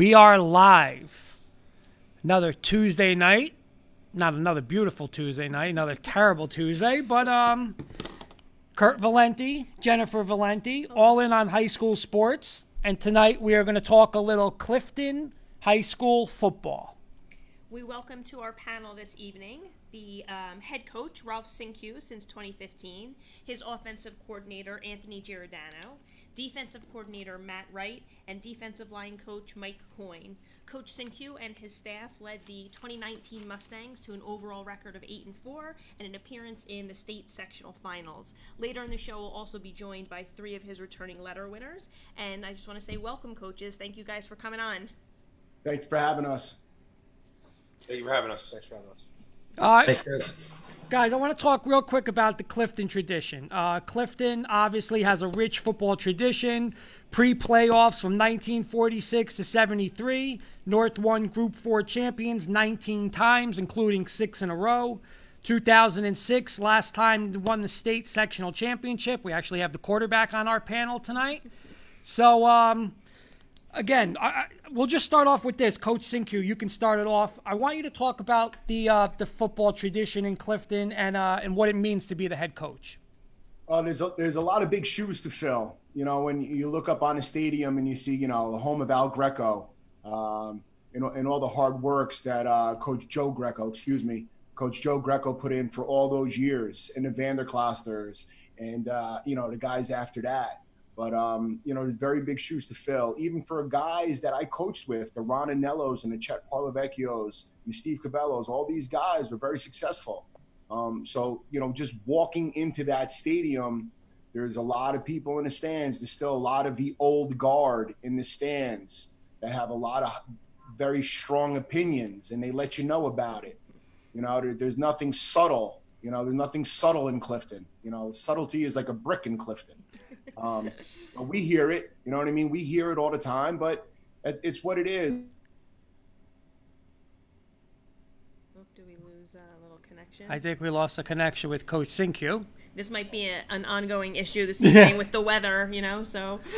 We are live. Another Tuesday night. Not another beautiful Tuesday night, another terrible Tuesday, but um Kurt Valenti, Jennifer Valenti, all in on high school sports. And tonight we are going to talk a little Clifton High School football. We welcome to our panel this evening the um, head coach, Ralph Cinque, since 2015, his offensive coordinator, Anthony Giordano, defensive coordinator, Matt Wright, and defensive line coach, Mike Coyne. Coach Cinque and his staff led the 2019 Mustangs to an overall record of 8 and 4 and an appearance in the state sectional finals. Later in the show, we'll also be joined by three of his returning letter winners. And I just want to say, welcome, coaches. Thank you guys for coming on. Thank you for having us. Thank you for having us. Thanks for having us. Uh, Thanks, guys. Guys, I want to talk real quick about the Clifton tradition. Uh, Clifton obviously has a rich football tradition. Pre playoffs from 1946 to 73. North won Group 4 champions 19 times, including six in a row. 2006, last time won the state sectional championship. We actually have the quarterback on our panel tonight. So, um, again, I, I, we'll just start off with this, Coach Cinque. You can start it off. I want you to talk about the uh, the football tradition in Clifton and uh, and what it means to be the head coach. Uh, there's a, there's a lot of big shoes to fill. You know, when you look up on a stadium and you see, you know, the home of Al Greco, um, and, and all the hard works that uh, Coach Joe Greco, excuse me, Coach Joe Greco put in for all those years, and the Vanderklosters, and uh, you know the guys after that. But um, you know, very big shoes to fill, even for guys that I coached with, the Ron Anellos and the Chet Parlavecchios and Steve Cabellos. All these guys were very successful. Um, so you know, just walking into that stadium, there's a lot of people in the stands. There's still a lot of the old guard in the stands that have a lot of very strong opinions, and they let you know about it. You know, there, there's nothing subtle. You know, there's nothing subtle in Clifton. You know, subtlety is like a brick in Clifton. Um, we hear it, you know what I mean? We hear it all the time, but it's what it is. Do we lose a little connection? I think we lost a connection with Coach Cinque. This might be a, an ongoing issue this evening with the weather, you know. So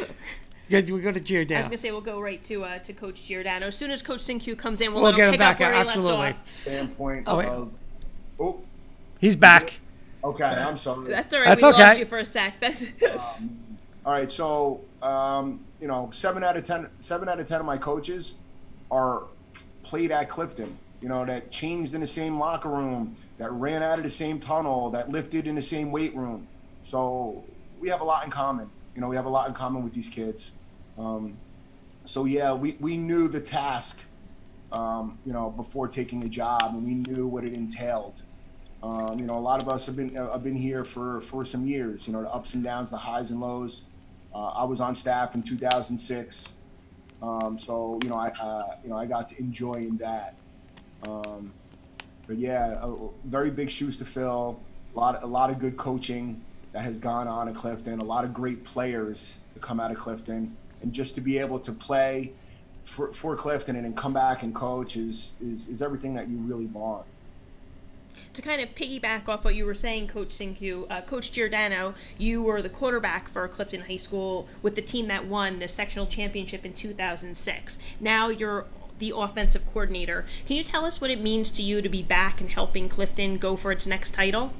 Yeah, we go to Giordano. I was gonna say we'll go right to uh, to Coach Giordano as soon as Coach Cinque comes in. We'll, We'll let get him pick back up where out, he absolutely. left off. Standpoint Oh, of, oh, He's back. Okay, I'm sorry. That's all right. That's we okay. lost you for a sec. That's All right, so um, you know, seven out of ten, seven out of ten of my coaches are played at Clifton. You know, that changed in the same locker room, that ran out of the same tunnel, that lifted in the same weight room. So we have a lot in common. You know, we have a lot in common with these kids. Um, so yeah, we, we knew the task, um, you know, before taking the job, and we knew what it entailed. Um, you know, a lot of us have been uh, have been here for for some years. You know, the ups and downs, the highs and lows. Uh, I was on staff in 2006, um, so you know, I uh, you know I got to enjoy in that. Um, but yeah, uh, very big shoes to fill. A lot a lot of good coaching that has gone on at Clifton. A lot of great players to come out of Clifton, and just to be able to play for, for Clifton and then come back and coach is, is is everything that you really want. To kind of piggyback off what you were saying, Coach Cinque, uh, Coach Giordano, you were the quarterback for Clifton High School with the team that won the sectional championship in 2006. Now you're the offensive coordinator. Can you tell us what it means to you to be back and helping Clifton go for its next title?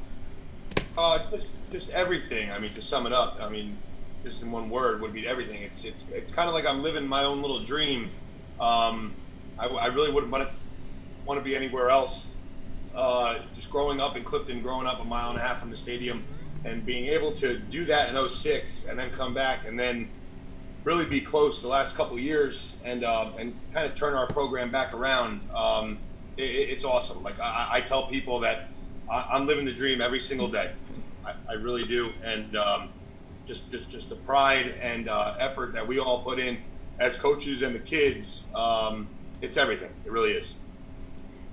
Uh, just just everything. I mean, to sum it up, I mean, just in one word would be everything. It's it's it's kind of like I'm living my own little dream. Um, I, I really wouldn't want to want to be anywhere else. Uh, just growing up in Clifton, growing up a mile and a half from the stadium, and being able to do that in 06 and then come back and then really be close the last couple of years and um, and kind of turn our program back around. Um, it, it's awesome. Like I, I tell people that I, I'm living the dream every single day. I, I really do, and um, just just just the pride and uh, effort that we all put in as coaches and the kids. Um, it's everything. It really is.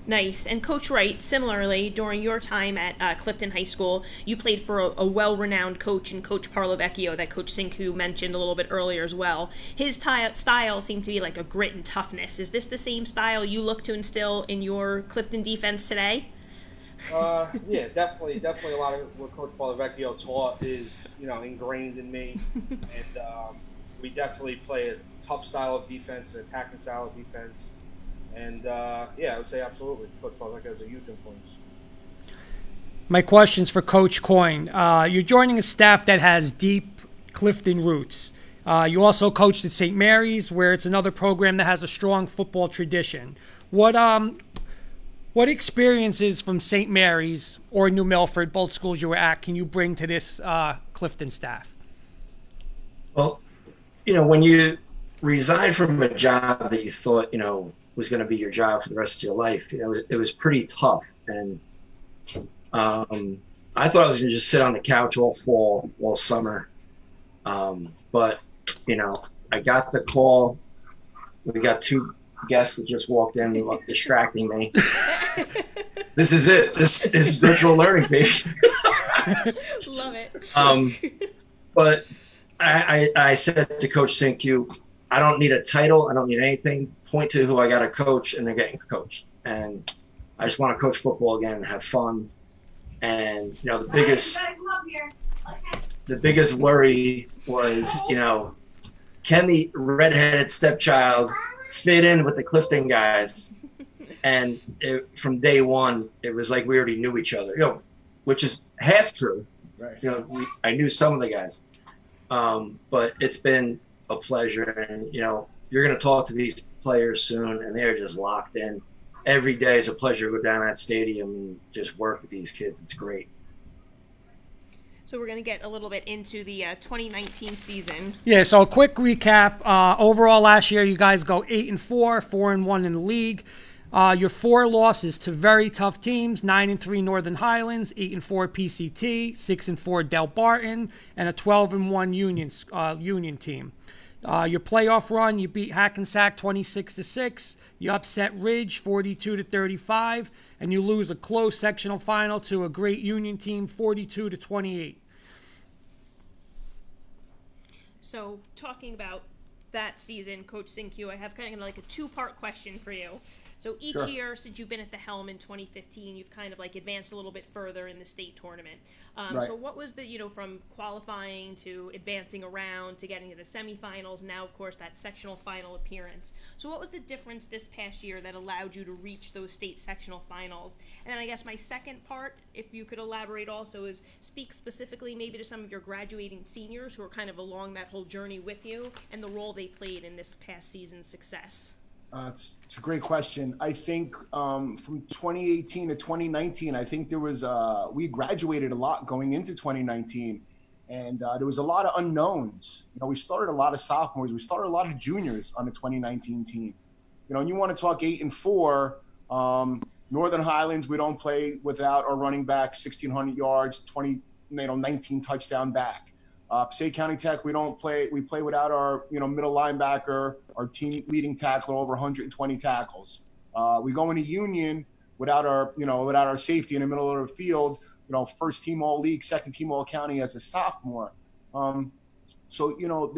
Nice. And Coach Wright, similarly, during your time at uh, Clifton High School, you played for a, a well renowned coach in Coach Parlavecchio that Coach Cinque mentioned a little bit earlier as well. His ty- style seemed to be like a grit and toughness. Is this the same style you look to instill in your Clifton defense today? Uh, yeah, definitely, definitely a lot of what Coach Parlavecchio taught is, you know, ingrained in me. And, um, we definitely play a tough style of defense, an attacking style of defense, and uh, yeah, I would say absolutely, Coach Butler has a huge influence. My questions for Coach Coyne. Uh, you're joining a staff that has deep Clifton roots. Uh, you also coached at St. Mary's, where it's another program that has a strong football tradition. What um, what experiences from St. Mary's or New Milford, both schools you were at, can you bring to this uh, Clifton staff? Well, you know, when you resign from a job that you thought, you know, was going to be your job for the rest of your life, you know, it, it was pretty tough. And um, I thought I was going to just sit on the couch all fall, all summer. Um, but, you know, I got the call. We got two guests that just walked in distracting me. this is it. This, is virtual learning, baby. Love it. Um, but I, I, I said to Coach Cinque, I don't need a title. I don't need anything. Point to who I got to coach, and they're getting coached. And I just want to coach football again, and have fun. And you know, the biggest, the biggest worry was, you know, can the redheaded stepchild fit in with the Clifton guys? And it, from day one, it was like we already knew each other. You know, which is half true. Right. You know, we, I knew some of the guys, um, but it's been a pleasure. And you know, you're going to talk to these players soon, and they're just locked in. Every day is a pleasure to go down that stadium and just work with these kids. It's great. So we're going to get a little bit into the uh, 2019 season. Yeah. So a quick recap. Uh, overall, last year you guys go eight and four, four and one in the league. Uh, your four losses to very tough teams: nine and three Northern Highlands, eight and four PCT, six and four Delbarton, and a twelve and one Union uh, Union team. Uh, your playoff run: you beat Hackensack twenty-six to six, you upset Ridge forty-two to thirty-five, and you lose a close sectional final to a great Union team forty-two to twenty-eight. So, talking about that season, Coach Cinque, I have kind of like a two part question for you. So, each Sure. year since you've been at the helm in 2015, you've kind of like advanced a little bit further in the state tournament. Um, Right. So, what was the, you know, from qualifying to advancing around to getting to the semifinals, now, of course, that sectional final appearance? So, what was the difference this past year that allowed you to reach those state sectional finals? And then, I guess my second part, if you could elaborate also, is speak specifically maybe to some of your graduating seniors who are kind of along that whole journey with you and the role they played in this past season's success. Uh, it's, it's a great question. I think um, from 2018 to 2019, I think there was uh, we graduated a lot going into 2019, and uh, there was a lot of unknowns. You know, we started a lot of sophomores, we started a lot of juniors on the 2019 team. You know, and you want to talk eight and four. Um, Northern Highlands, we don't play without our running back, 1,600 yards, 20, you know, 19 touchdown back. Uh, Passaic County Tech, we don't play. We play without our, you know, middle linebacker, our team leading tackler, over 120 tackles. Uh, we go into Union without our, you know, without our safety in the middle of the field. You know, first team all league, second team all county as a sophomore. Um, so you know,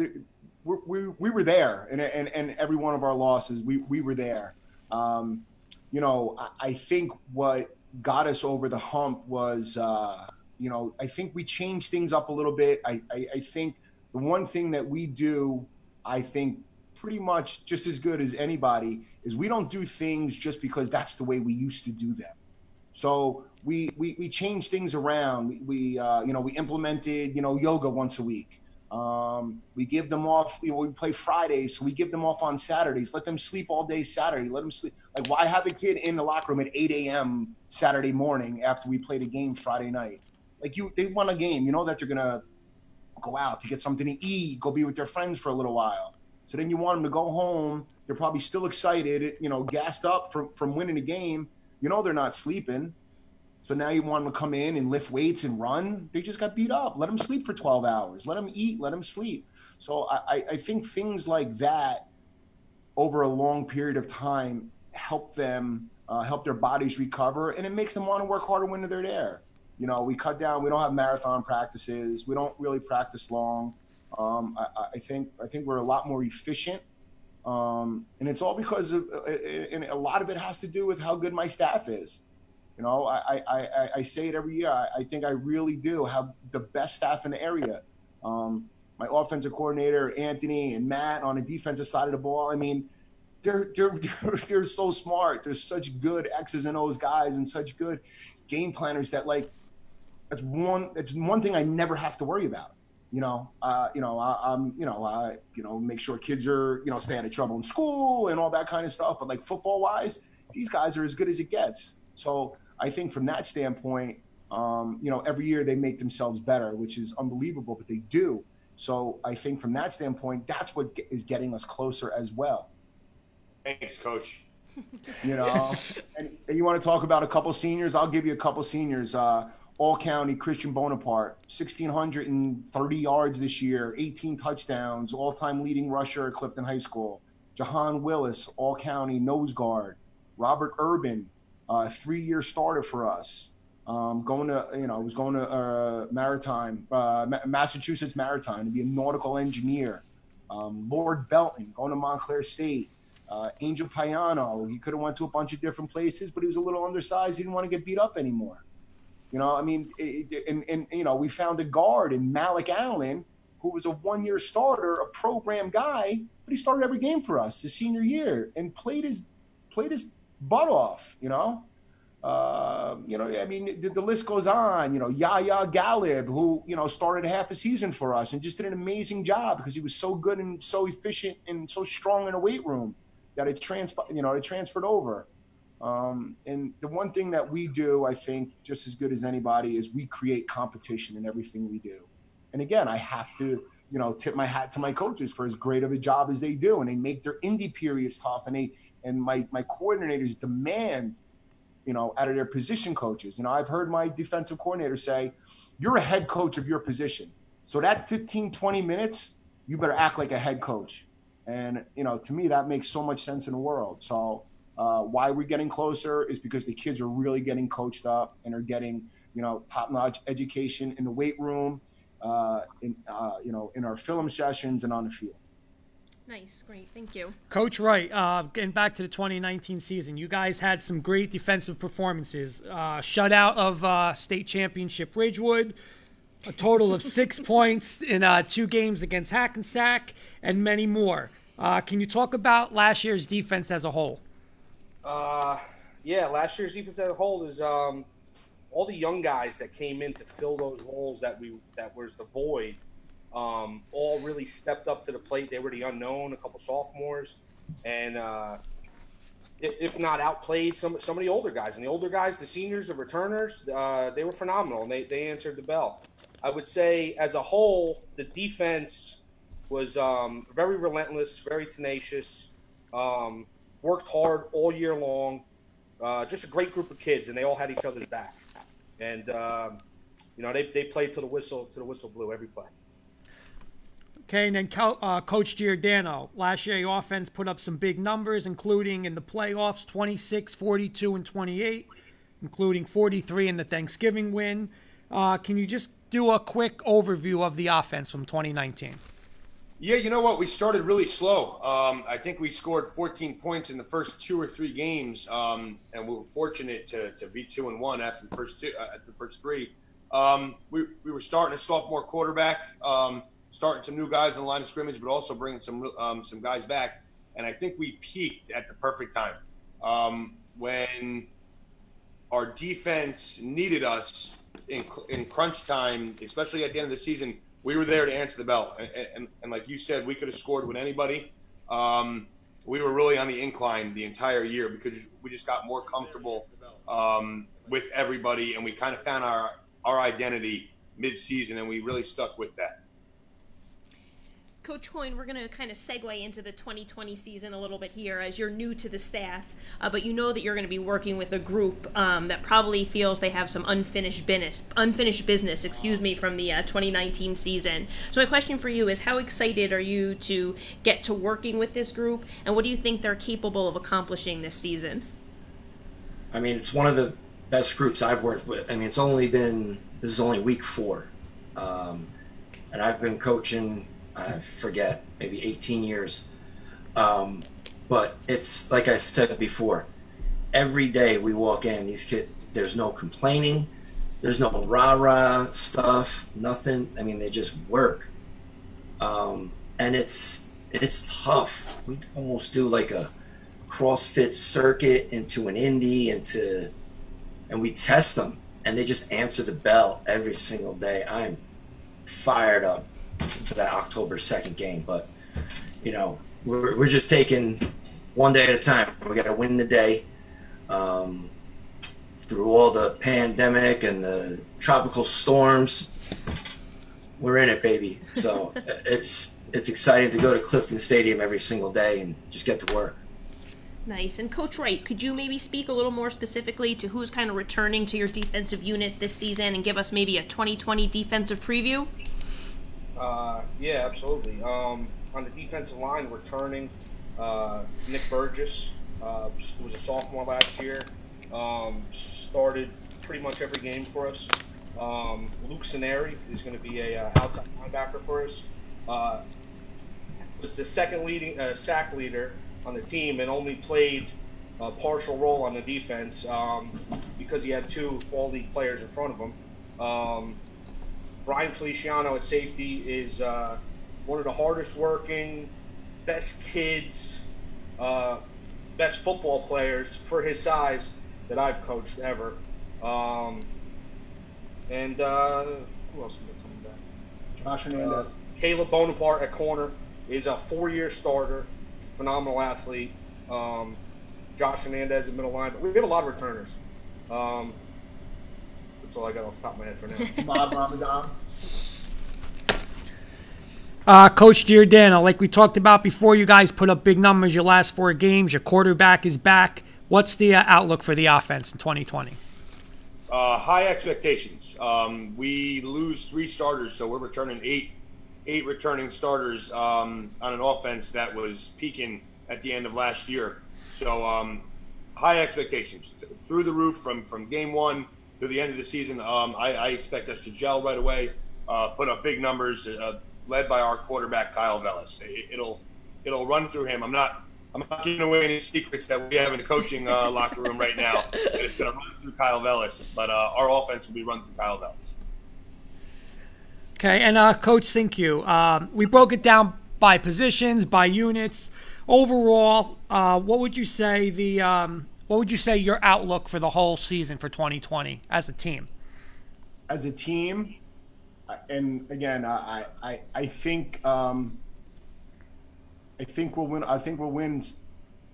we, we, we were there, and, and and every one of our losses, we we were there. Um, you know, I, I think what got us over the hump was. Uh, you know, I think we change things up a little bit. I, I, I, think the one thing that we do, I think pretty much just as good as anybody, is we don't do things just because that's the way we used to do them. So we we, we changed things around. We, we uh, you know we implemented you know yoga once a week. Um, we give them off. You know, we play Fridays, so we give them off on Saturdays. Let them sleep all day Saturday. Let them sleep. Like, why have a kid in the locker room at 8 a.m. Saturday morning after we played a game Friday night? Like you they won a game you know that they're gonna go out to get something to eat go be with their friends for a little while. So then you want them to go home they're probably still excited you know gassed up from from winning a game. You know they're not sleeping. So now you want them to come in and lift weights and run. They just got beat up. Let them sleep for 12 hours. Let them eat let them sleep. So i i think things like that over a long period of time help them uh, help their bodies recover and it makes them want to work harder when they're there you know, we cut down. We don't have marathon practices. We don't really practice long. Um, I, I, think I think we're a lot more efficient, um, and it's all because of. And a lot of it has to do with how good my staff is. You know, I I, I, say it every year. I, I, think I really do have the best staff in the area. Um, my offensive coordinator Anthony and Matt on the defensive side of the ball. I mean, they're they're they're, they're so smart. They're such good X's and O's guys and such good game planners that like that's one that's one thing I never have to worry about. You know, uh, you know, I, am you know, I, you know, make sure kids are, you know, stay out of trouble in school and all that kind of stuff. But like football wise, these guys are as good as it gets. So I think from that standpoint, um, you know, every year they make themselves better, which is unbelievable, but they do. So I think from that standpoint, that's what is getting us closer as well. Thanks, coach. You know, and, and, you want to talk about a couple seniors? I'll give you a couple seniors. Uh, All County Christian Bonaparte, 1,630 yards this year, 18 touchdowns, all time leading rusher at Clifton High School. Jahan Willis, All County nose guard. Robert Urban, uh, three year starter for us. Um, going to, you know, I was going to uh, Maritime, uh, Massachusetts Maritime to be a nautical engineer. Um, Lord Belton, going to Montclair State. Uh, Angel Payano, he could have went to a bunch of different places, but he was a little undersized. He didn't want to get beat up anymore. You know, I mean, it, and, and, you know, we found a guard in Malik Allen, who was a one-year starter, a program guy, but he started every game for us his senior year and played his played his butt off. You know, uh, you know, I mean, the, the, list goes on. You know, Yaya Galib, who you know started half a season for us and just did an amazing job because he was so good and so efficient and so strong in a weight room that it trans you know it transferred over. Um, and the one thing that we do, I think, just as good as anybody, is we create competition in everything we do. And again, I have to, you know, tip my hat to my coaches for as great of a job as they do, and they make their indie periods tough, and they and my my coordinators demand, you know, out of their position coaches. You know, I've heard my defensive coordinator say, "You're a head coach of your position, so that 15, 20 minutes, you better act like a head coach." And you know, to me, that makes so much sense in the world. So uh, why we're getting closer is because the kids are really getting coached up and are getting you know top-notch education in the weight room, uh, in uh, you know in our film sessions and on the field. Nice, great, thank you, Coach Wright. Uh, getting back to the 2019 season, you guys had some great defensive performances. Uh, shutout of uh, state championship Ridgewood, a total of six points in uh, two games against Hackensack, and many more. Uh, can you talk about last year's defense as a whole? Uh, yeah, last year's defense as a whole is um, all the young guys that came in to fill those roles that we that was the void. Um, all really stepped up to the plate. They were the unknown, a couple sophomores, and uh, if not outplayed some some of the older guys. And the older guys, the seniors, the returners, uh, they were phenomenal, and they, they answered the bell. I would say, as a whole, the defense was um, very relentless, very tenacious, um, worked hard all year long. Uh, just a great group of kids, and they all had each other's back. And um, you know, they, they played to the whistle to the whistle blew every play. Okay, and then uh, Coach Giordano. Last year, offense put up some big numbers, including in the playoffs 26, 42, and 28, including 43 in the Thanksgiving win. Uh, can you just do a quick overview of the offense from 2019? Yeah, you know what? We started really slow. Um, I think we scored 14 points in the first two or three games, um, and we were fortunate to, to be two and one after the first two, uh, after the first three. Um, we, we were starting a sophomore quarterback, um, starting some new guys in the line of scrimmage, but also bringing some um, some guys back. And I think we peaked at the perfect time um, when our defense needed us in, in crunch time, especially at the end of the season, we were there to answer the bell. And, and, and like you said, we could have scored with anybody. Um, we were really on the incline the entire year because we just got more comfortable um, with everybody, and we kind of found our our identity mid-season, and we really stuck with that. Coach Coyne, we're going to kind of segue into the 2020 season a little bit here as you're new to the staff, uh, but you know that you're going to be working with a group um, that probably feels they have some unfinished business, unfinished business, excuse me, from the uh, 2019 season. So my question for you is, how excited are you to get to working with this group, and what do you think they're capable of accomplishing this season? I mean, it's one of the best groups I've worked with. I mean, it's only been this is only week four, um, and I've been coaching I forget, maybe 18 years. Um, but it's like I said before, every day we walk in, these kids, there's no complaining, there's no rah rah stuff, nothing. I mean, they just work. um, and it's it's tough. We almost do like a CrossFit circuit into an indie into, and we test them, and they just answer the bell every single day. I'm fired up for that October second game, but you know we're we're just taking one day at a time. We got to win the day. Um, through all the pandemic and the tropical storms, we're in it, baby. So it's it's exciting to go to Clifton Stadium every single day and just get to work. Nice. And Coach Wright, could you maybe speak a little more specifically to who's kind of returning to your defensive unit this season and give us maybe a 2020 defensive preview? Uh, yeah, absolutely. Um, on the defensive line, returning uh, Nick Burgess, uh, was a sophomore last year, um, started pretty much every game for us. Um, Luke Saneri is going to be a uh, outside linebacker for us. Uh, was the second leading uh, sack leader on the team and only played a partial role on the defense um, because he had two all league players in front of him. Um, Brian Feliciano at safety is uh, one of the hardest working, best kids, uh, best football players for his size that I've coached ever. Um, and uh, who else is coming back? Josh Hernandez. Uh, Caleb Bonaparte at corner is a four-year starter, phenomenal athlete. Um, Josh Hernandez at middle line, but we have a lot of returners. Um, that's all I got off the top of my head for now. Bob Ramadan. Uh, Coach Giordano, like we talked about before, you guys put up big numbers your last four games. Your quarterback is back. What's the uh, outlook for the offense in 2020? Uh, high expectations. Um, we lose three starters, so we're returning eight, eight returning starters um, on an offense that was peaking at the end of last year. So um, high expectations through the roof from from game one to the end of the season. Um, I, I, expect us to gel right away, uh, put up big numbers, uh, led by our quarterback Kyle Vellis. It, will it'll run through him. I'm not I'm not giving away any secrets that we have in the coaching uh, locker room right now. It's going to run through Kyle Vellis, but uh, our offense will be run through Kyle Vellis. Okay, and uh, Coach Cinque, um, we broke it down by positions, by units. Overall, uh, what would you say the um, what would you say your outlook for the whole season for 2020 as a team? As a team, and again, I I I think um, I think we'll win. I think we'll win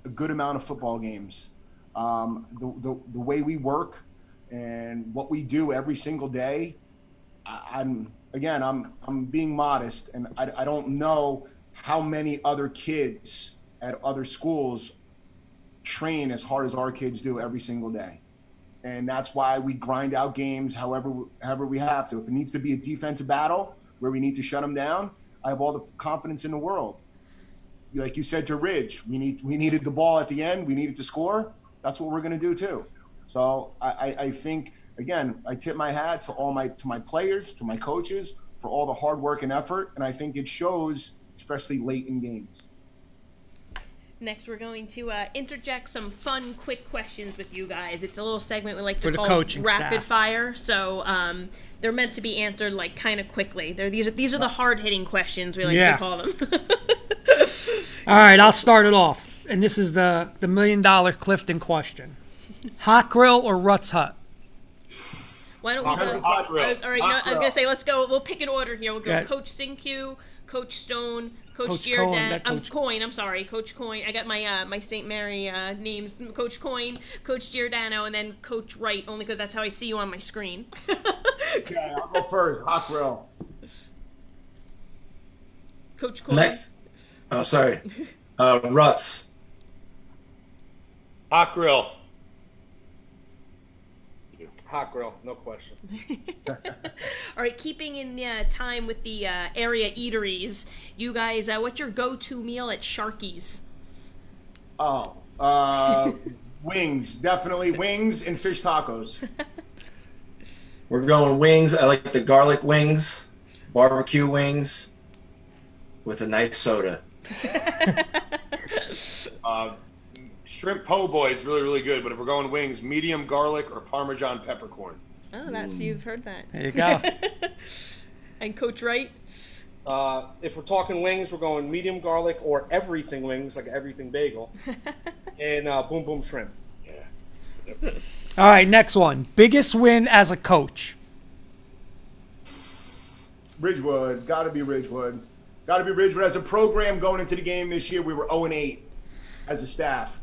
a good amount of football games. Um, the, the, the way we work and what we do every single day, I, am again, I'm I'm being modest, and I, I don't know how many other kids at other schools train as hard as our kids do every single day. And that's why we grind out games however however we have to. If it needs to be a defensive battle where we need to shut them down, I have all the confidence in the world like you said to Ridge, we need we needed the ball at the end. We needed to score. That's what we're going to do too. So I, I think again, I tip my hat to all my to my players, to my coaches for all the hard work and effort, and I think it shows, especially late in games. Next, we're going to uh, interject some fun, quick questions with you guys. It's a little segment we like to call rapid staff. fire. So um, they're meant to be answered like kind of quickly. They're, these are these are the hard hitting questions we like Yeah. to call them. All right, I'll start it off, and this is the the million dollar Clifton question: Hot Grill or Rutt's Hut? Why don't we go? grill, hot grill. All right, you know, I was gonna say let's go. We'll pick an order here. We'll go Yeah. Coach Cinque, Coach Stone, Coach, Coach Giordano. Cohen, I'm Coach- Coyne. I'm sorry, Coach Coyne. I got my uh, my St. Mary uh, names. Coach Coyne, Coach Giordano, and then Coach Wright. Only because that's how I see you on my screen. Okay, I'll go first. Hot grill. Coach Coyne. Next, oh sorry, uh, Rutt's. Hot grill. Hot grill, no question. All right, keeping in the uh, time with the uh, area eateries, you guys, uh, what's your go-to meal at Sharky's? Oh, uh, wings, definitely wings and fish tacos. We're going wings. I like the garlic wings, barbecue wings, with a nice soda. Shrimp po' boy is really, really good, but if we're going wings, medium garlic or Parmesan peppercorn. Oh, that's you've heard that. There you go. And Coach Wright. Uh, if we're talking wings, we're going medium garlic or everything wings, like everything bagel, and uh, boom boom shrimp. Yeah. All right, next one. Biggest win as a coach. Ridgewood, got to be Ridgewood. Got to be Ridgewood. As a program going into the game this year, we were 0 8 as a staff.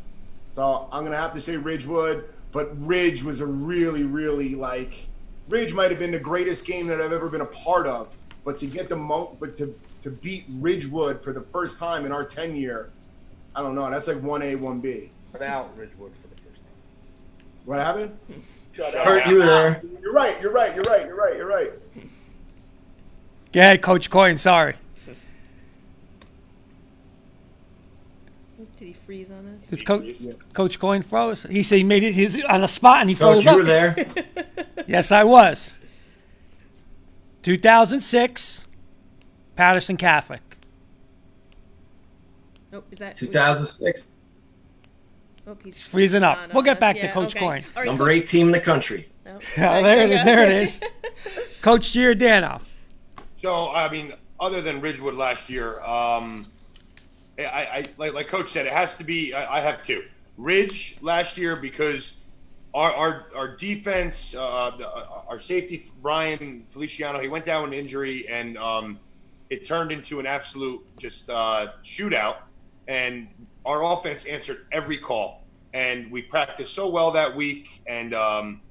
So I'm going to have to say Ridgewood. But Ridge was a really, really like, Ridge might have been the greatest game that I've ever been a part of. But to get the mo, but to, to beat Ridgewood for the first time in our 10 year, I don't know. That's like 1A, 1B. Without Ridgewood for the first time. What happened? Kurt, you there. You're right. You're right. You're right. You're right. You're right. Go ahead, Coach Coyne. Sorry. Did he freeze on us? Did Coach, Coach Coyne froze? He said he made it. He was on the spot and he Coach, froze you up. were there. Yes, I was. 2006, Paterson Catholic. Oh, is that 2006, Oh, he's freezing up. not We'll get us. back to Coach okay. Coyne. All right, number eight team in the country. Coach- Oh, there it is. There it is. Coach Giordano. So I mean, other than Ridgewood last year, um, I, I like, like Coach said, it has to be. I, I have two. Ridge last year because our our, our defense, uh, the, uh, our safety Brian Feliciano, he went down with an injury, and um, it turned into an absolute just uh, shootout. And our offense answered every call, and we practiced so well that week, and um,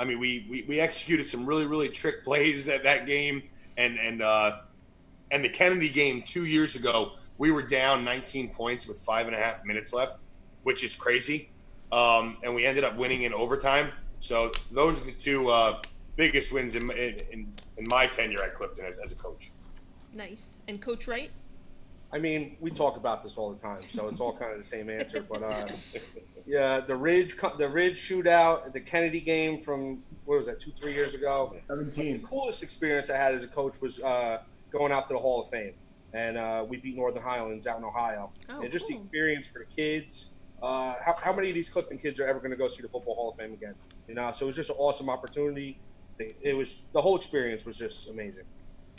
I mean, we, we, we executed some really really trick plays at that game, and and uh, and the Kennedy game two years ago, we were down 19 points with five and a half minutes left, which is crazy, um, and we ended up winning in overtime. So those are the two uh, biggest wins in, in in in my tenure at Clifton as, as a coach. Nice. And Coach Wright? I mean, we talk about this all the time, so it's all kind of the same answer. But uh, yeah, the Ridge, the Ridge shootout, the Kennedy game from what was that, two, three years ago. Seventeen. The coolest experience I had as a coach was uh, going out to the Hall of Fame, and uh, we beat Northern Highlands out in Ohio. Oh, and just the experience for the kids. Uh, how, how many of these Clifton kids are ever going to go see the Football Hall of Fame again? You know, so it was just an awesome opportunity. It, it was the whole experience was just amazing.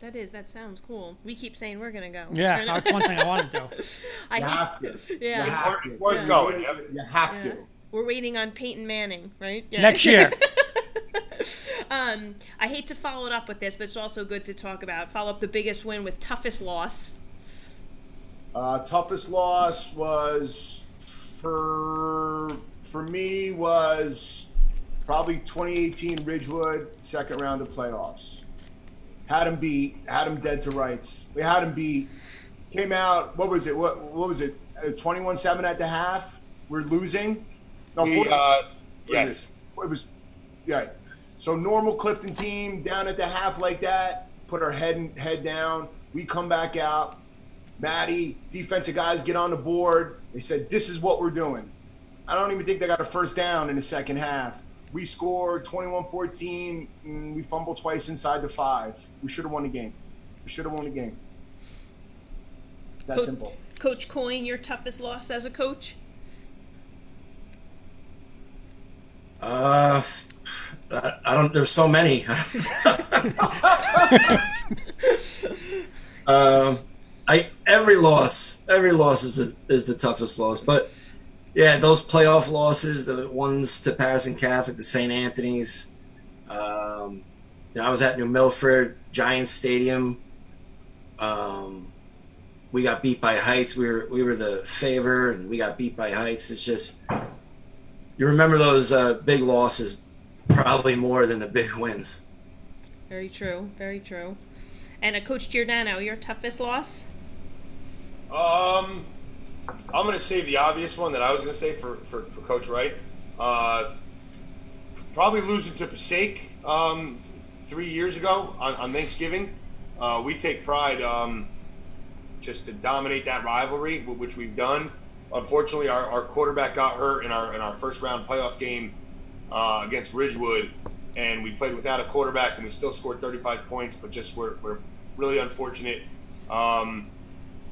That is. That sounds cool. We keep saying we're gonna go. Yeah, We're not- that's one thing I want to do. I You have to. Yeah. You It's have worth, to. it's worth Yeah. going. Yep. You have Yeah. to. We're waiting on Peyton Manning, right? Yeah. Next year. um, I hate to follow it up with this, but it's also good to talk about. Follow up the biggest win with toughest loss. Uh, toughest loss was for for me was probably 2018 Ridgewood second round of playoffs. Had him beat, had him dead to rights. We had him beat. Came out. What was it? What what was it? 21 seven at the half. We're losing. No, We, uh, yes. it? It was, yeah. So normal Clifton team down at the half like that, put our head head down. We come back out. Maddie, defensive guys get on the board. They said, "This is what we're doing." I don't even think they got a first down in the second half. We scored 21-14. And we fumbled twice inside the five. We should have won the game. We should have won the game. That Coach- simple. Coach Coyne, your toughest loss as a coach? Uh, I, I don't. There's so many. um, I every loss, every loss is the is the toughest loss. But yeah, those playoff losses, the ones to Paterson Catholic, the St. Anthony's. Um, you know, I was at New Milford Giants Stadium. Um, we got beat by Heights. We were we were the favor, and we got beat by Heights. It's just you remember those uh, big losses probably more than the big wins. Very true. Very true. And a Coach Giordano, your toughest loss? Um, I'm going to say the obvious one that I was going to say for, for, for Coach Wright. Uh, probably losing to Passaic um, three years ago on, on Thanksgiving. Uh, we take pride um, just to dominate that rivalry, which we've done. Unfortunately, our, our quarterback got hurt in our in our first round playoff game uh, against Ridgewood, and we played without a quarterback, and we still scored 35 points, but just we're, we're really unfortunate. Um,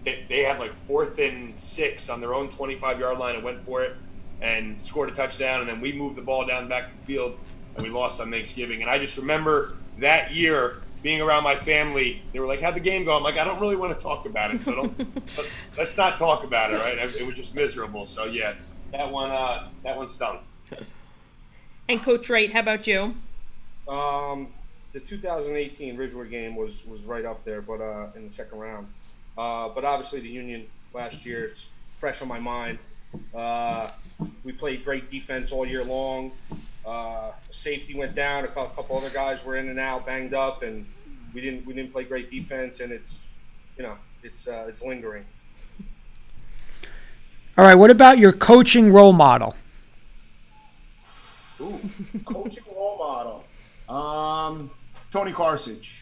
they, they had like fourth and six on their own 25 yard line and went for it and scored a touchdown. And then we moved the ball down back the field and we lost on Thanksgiving. And I just remember that year being around my family, they were like, "How'd the game go?" I'm like, "I don't really want to talk about it, so don't, let- let's not talk about it." Right? It was just miserable. So yeah, that one, uh, that one stung. And Coach Wright, how about you? Um, the 2018 Ridgewood game was was right up there, but uh, in the second round. Uh, but obviously the Union last year is fresh on my mind. Uh, we played great defense all year long. Uh, safety went down. A couple other guys were in and out, banged up, and we didn't we didn't play great defense. And it's you know it's uh, it's lingering. All right, what about your coaching role model? Coaching role model. Um, Tony Karcich.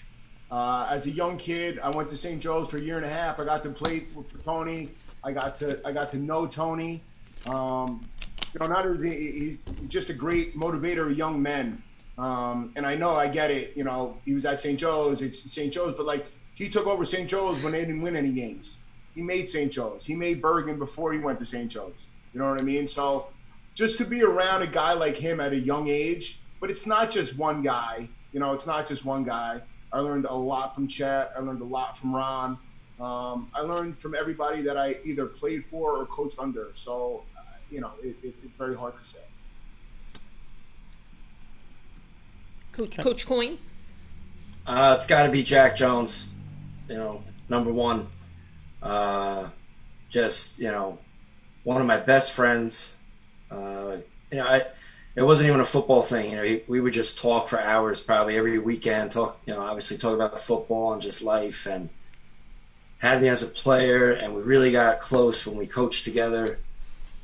Uh, as a young kid, I went to St. Joe's for a year and a half. I got to play for Tony. I got to I got to know Tony. Um, you know, not only he, he- he's just a great motivator of young men. Um, and I know I get it. You know, he was at St. Joe's. It's St. Joe's, but like he took over St. Joe's when they didn't win any games. He made St. Joe's. He made Bergen before he went to St. Joe's. You know what I mean? So just to be around a guy like him at a young age, but it's not just one guy. You know, it's not just one guy. I learned a lot from Chet. I learned a lot from Ron. Um, I learned from everybody that I either played for or coached under. So, uh, you know, it, it, it's very hard to say. Coach, Coach Coyne? Uh, it's got to be Jack Jones, you know, number one. Uh, just you know, one of my best friends. You know, I, it wasn't even a football thing. You know, we would just talk for hours, probably every weekend. Talk, you know, obviously talk about football and just life, and had me as a player, and we really got close when we coached together.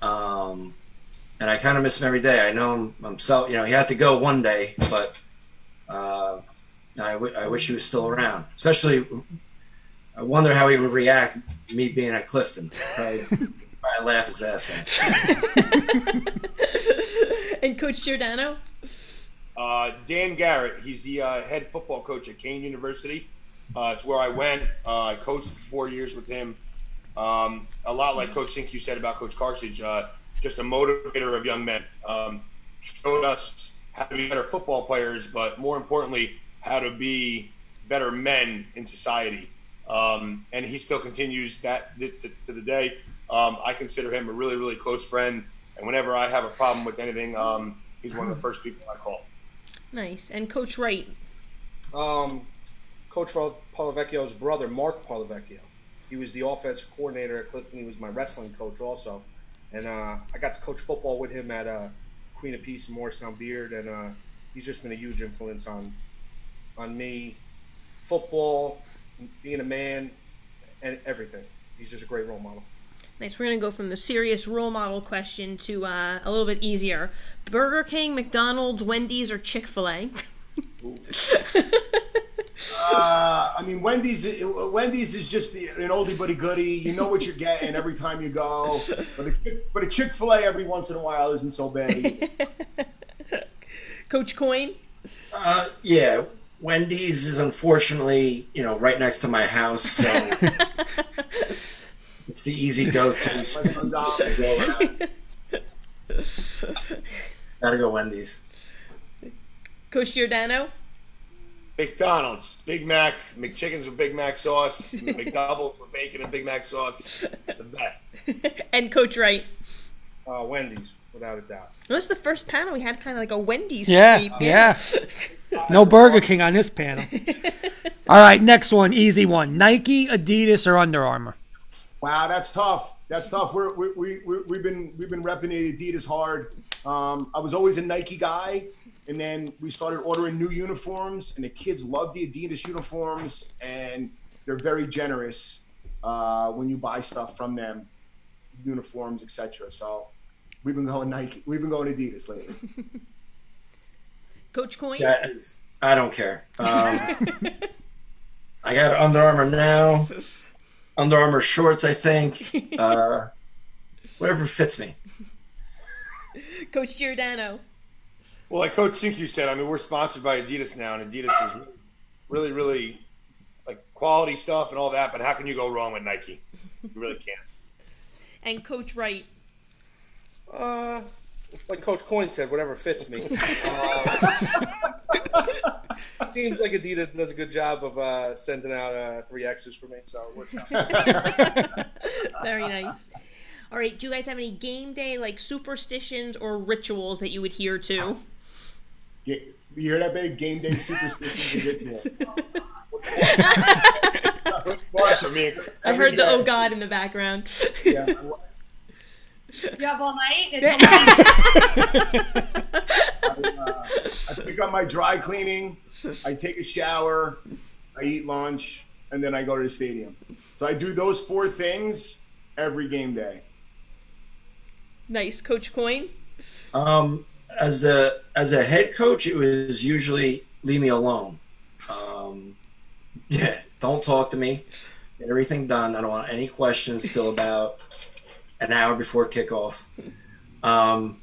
Um, and I kind of miss him every day. I know him himself. You know, he had to go one day, but. Uh, I, w- I wish he was still around. Especially, I wonder how he would react me being at Clifton. Probably, probably laugh his ass off. And Coach Giordano? Uh, Dan Garrett, he's the uh, head football coach at Kean University. Uh, it's where I went. Uh, I coached for four years with him. Um, a lot like Coach Cinque said about Coach Karcich, uh, just a motivator of young men. Um, showed us how to be better football players, but more importantly, how to be better men in society. Um, and he still continues that to, to the day. Um, I consider him a really, really close friend. And whenever I have a problem with anything, um, he's one of the first people I call. Nice. And Coach Wright? Um, Coach Pal- Parlavecchio's brother, Mark Palavecchio. He was the offense coordinator at Clifton. He was my wrestling coach also. And uh, I got to coach football with him at uh, Queen of Peace in Morristown Beard. And uh, he's just been a huge influence on on me, football, being a man, and everything. He's just a great role model. Nice. We're going to go from the serious role model question to uh, a little bit easier. Burger King, McDonald's, Wendy's, or Chick fil A? Uh, I mean, Wendy's. Wendy's is just the, an oldie but a goodie. You know what you're getting every time you go. But a, Chick- but a Chick Fil A every once in a while isn't so bad. Coach Coyne? Uh, yeah, Wendy's is unfortunately, you know, right next to my house, so it's the easy go-to. Gotta go Wendy's. Coach Giordano? McDonald's, Big Mac, McChickens with Big Mac sauce, McDoubles with bacon and Big Mac sauce. The best. And Coach Wright? Uh, Wendy's, without a doubt. This is the first panel we had kind of like a Wendy's Yeah, sweep. yeah. No Burger King on this panel. All right, next one, easy one. Nike, Adidas, or Under Armour? Wow, that's tough. That's tough. We're, we we we we've been we've been repping Adidas hard. Um, I was always a Nike guy, and then we started ordering new uniforms, and the kids love the Adidas uniforms, and they're very generous uh, when you buy stuff from them, uniforms, etc. So we've been going Nike. We've been going Adidas lately. Coach Coyne. That is, I don't care. Um, I got Under Armour now. Under Armour shorts, I think. Uh, whatever fits me. Coach Giordano? Well, like Coach Cinque said, I mean, we're sponsored by Adidas now, and Adidas is really, really like quality stuff and all that. But how can you go wrong with Nike? You really can't. And Coach Wright? Uh, like Coach Coyne said, whatever fits me. Uh, Seems like Adidas does a good job of uh, sending out uh, three X's for me, so it works out. Very nice. All right, do you guys have any game day like superstitions or rituals that you adhere to? Ga- You hear that, babe? Game day superstitions and rituals. Smart. I heard the oh god in the background. Yeah. You have all night? It's I, uh, I pick up my dry cleaning. I take a shower. I eat lunch, and then I go to the stadium. So I do those four things every game day. nice, Coach Coyne. Um, as the as a head coach, it was usually leave me alone. Um, yeah, don't talk to me. Get everything done. I don't want any questions till about an hour before kickoff. Um,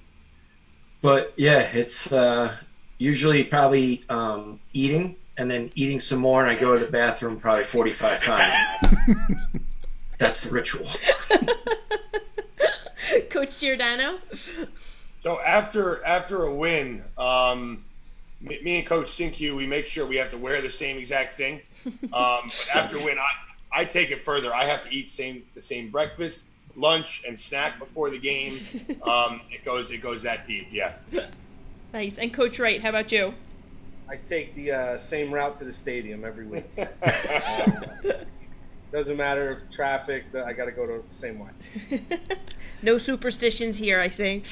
but yeah, it's uh, usually probably um, eating and then eating some more, and I go to the bathroom probably forty five times. That's the ritual. Coach Giordano. So after after a win, um, me, me and Coach Cinque, we make sure we have to wear the same exact thing. Um, but after a win, I, I take it further. I have to eat same the same breakfast, lunch, and snack before the game. Um, it goes it goes that deep. Yeah. Nice. And Coach Wright, how about you? I take the uh, same route to the stadium every week. Doesn't matter if traffic, I got to go to the same way. No superstitions here, I see.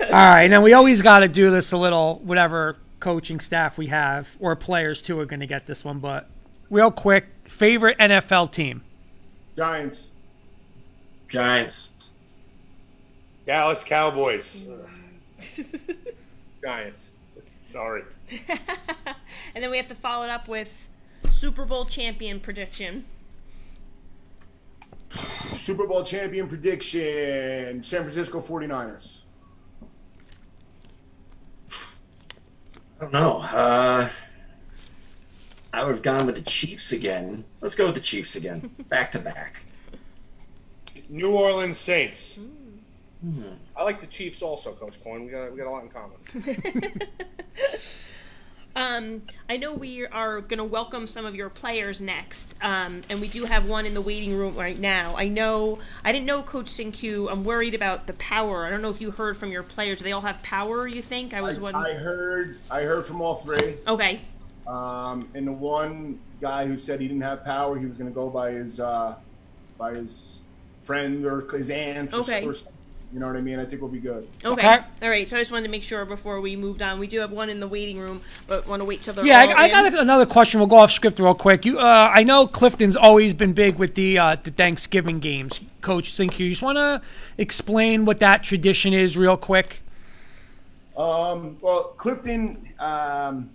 All right, now we always got to do this a little, whatever coaching staff we have or players too are going to get this one. But real quick, favorite NFL team? Giants. Giants. Dallas Cowboys. Giants. Sorry. and then we have to follow it up with Super Bowl champion prediction. Super Bowl champion prediction San Francisco 49ers. I don't know. Uh, I would have gone with the Chiefs again. Let's go with the Chiefs again, back to back. New Orleans Saints. I like the Chiefs also, Coach Coyne. We got we got a lot in common. Um, I know we are going to welcome some of your players next, um, and we do have one in the waiting room right now. I know I didn't know Coach Cinque. I'm worried about the power. I don't know if you heard from your players. Do they all have power? You think? I was I, one. I heard I heard from all three. okay. Um, and the one guy who said he didn't have power, he was going to go by his uh, by his friend or his aunt. Okay. or something. you know what I mean? I think we'll be good. Okay. Okay. All right. So I just wanted to make sure before we moved on. We do have one in the waiting room, but want to wait till they're Yeah, all I, I in. got another question. We'll go off script real quick. You, uh, I know Clifton's always been big with the uh, the Thanksgiving games. Coach Sink, you just want to explain what that tradition is, real quick? Um, well, Clifton, um,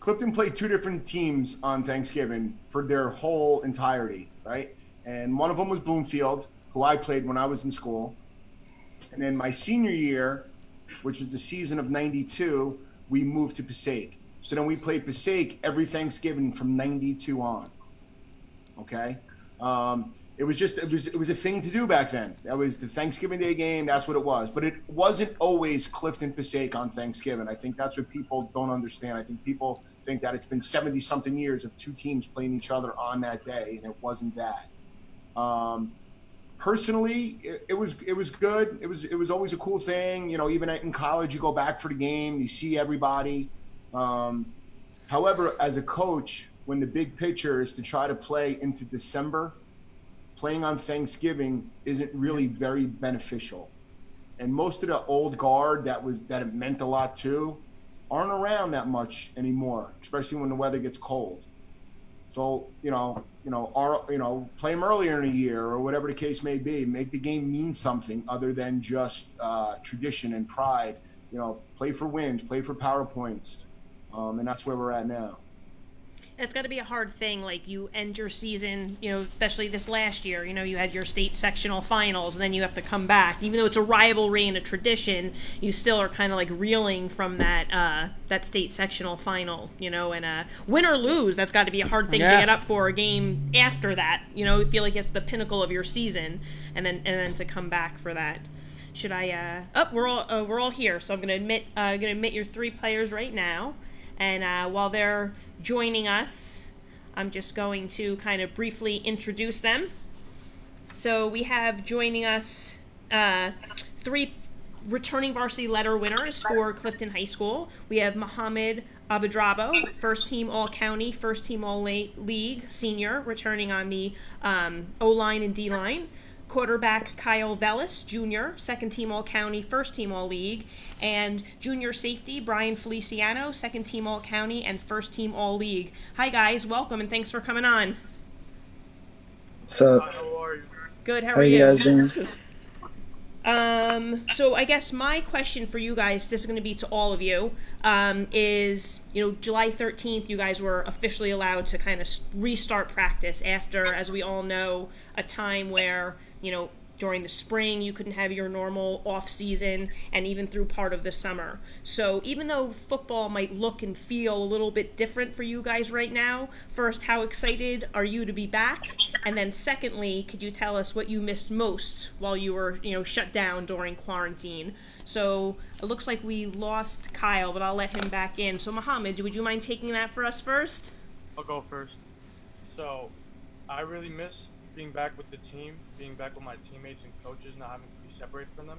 Clifton played two different teams on Thanksgiving for their whole entirety, right? And one of them was Bloomfield, who I played when I was in school. And then my senior year, which was the season of '92, we moved to Passaic. So then we played Passaic every Thanksgiving from '92 on. Okay. Um, it was just it was it was a thing to do back then. That was the Thanksgiving Day game. That's what it was. But it wasn't always Clifton Passaic on Thanksgiving. I think that's what people don't understand. I think people think that it's been seventy something years of two teams playing each other on that day, and it wasn't that. Um, personally, it, it was it was good. It was it was always a cool thing. You know, even in college, you go back for the game, you see everybody. Um, however, as a coach, when the big picture is to try to play into December, playing on Thanksgiving isn't really very beneficial. And most of the old guard that was that it meant a lot to aren't around that much anymore, especially when the weather gets cold. So you know, you know, our, you know, play them earlier in the year or whatever the case may be. Make the game mean something other than just uh, tradition and pride. You know, play for wins, play for power points, um, and that's where we're at now. It's got to be a hard thing. Like you end your season, you know, especially this last year. You know, you had your state sectional finals, and then you have to come back. Even though it's a rivalry and a tradition, you still are kind of like reeling from that uh, that state sectional final. You know, and uh, win or lose, that's got to be a hard thing to get up for a game after that. You know, you feel like it's the pinnacle of your season, and then and then to come back for that. Should I? Uh, oh, we're all uh, we're all here, so I'm gonna admit uh, gonna admit your three players right now. And uh, while they're joining us, I'm just going to kind of briefly introduce them. So we have joining us uh, three returning varsity letter winners for Clifton High School. We have Mohammed Abadrabo, first team All County, first team All League senior, returning on the um, O line and D line. Quarterback Kyle Vellis, junior, second team All County, first team All League, and junior safety Brian Feliciano, second team All County and first team All League. Hi guys, welcome and thanks for coming on. So, Good. How are how you you? guys doing? Um, so I guess my question for you guys, this is going to be to all of you, um, is you know July 13th, you guys were officially allowed to kind of restart practice after, as we all know, a time where you know during the spring you couldn't have your normal off season and even through part of the summer. So even though football might look and feel a little bit different for you guys right now first how excited are you to be back? And then secondly could you tell us what you missed most while you were you know shut down during quarantine? So it looks like we lost kyle but i'll let him back in. So mohammed would you mind taking that for us first? I'll go first. So, I really miss being back with the team, being back with my teammates and coaches, not having to be separated from them.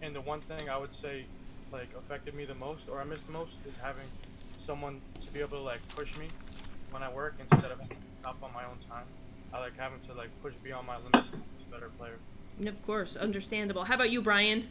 And the one thing I would say, like, affected me the most, or I missed the most, is having someone to be able to like push me when I work instead of up on my own time. I like having to like push beyond my limits to be a better player. And of course understandable how about you brian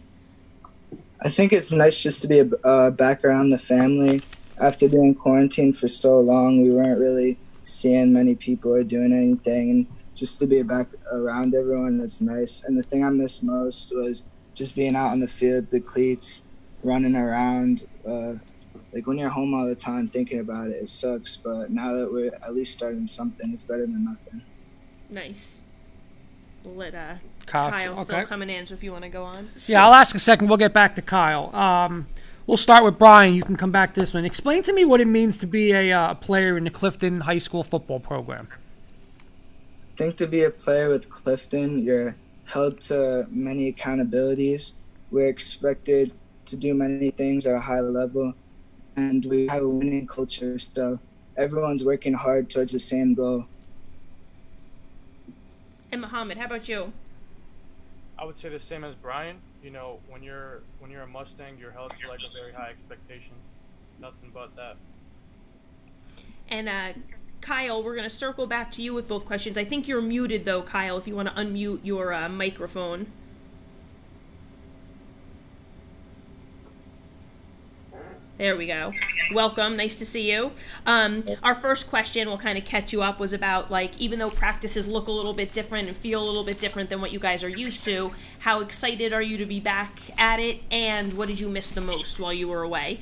I think it's nice just to be uh, back around the family. After being quarantined for so long, we weren't really seeing many people or doing anything, and just to be back around everyone, it's nice. And the thing I missed most was just being out on the field, the cleats, running around. Uh, like when you're home all the time thinking about it, it sucks. But now that we're at least starting something, it's better than nothing. nice we'll let uh Kyle, Kyle still okay. coming in, so if you want to go on. Yeah, I'll ask a second. We'll get back to Kyle. Um, we'll start with Brian. You can come back to this one. Explain to me what it means to be a uh, player in the Clifton High School football program. I think to be a player with Clifton, you're held to many accountabilities. We're expected to do many things at a high level, and we have a winning culture. So everyone's working hard towards the same goal. And Mohammed, how about you? I would say the same as Brian. You know, when you're when you're a Mustang, you're held to like a very high expectation. Nothing but that. And uh, Kyle, we're going to circle back to you with both questions. I think you're muted though, Kyle. If you want to unmute your uh, microphone. There we go. Welcome. Nice to see you. Um, our first question will kind of catch you up was about like even though practices look a little bit different and feel a little bit different than what you guys are used to, how excited are you to be back at it and what did you miss the most while you were away?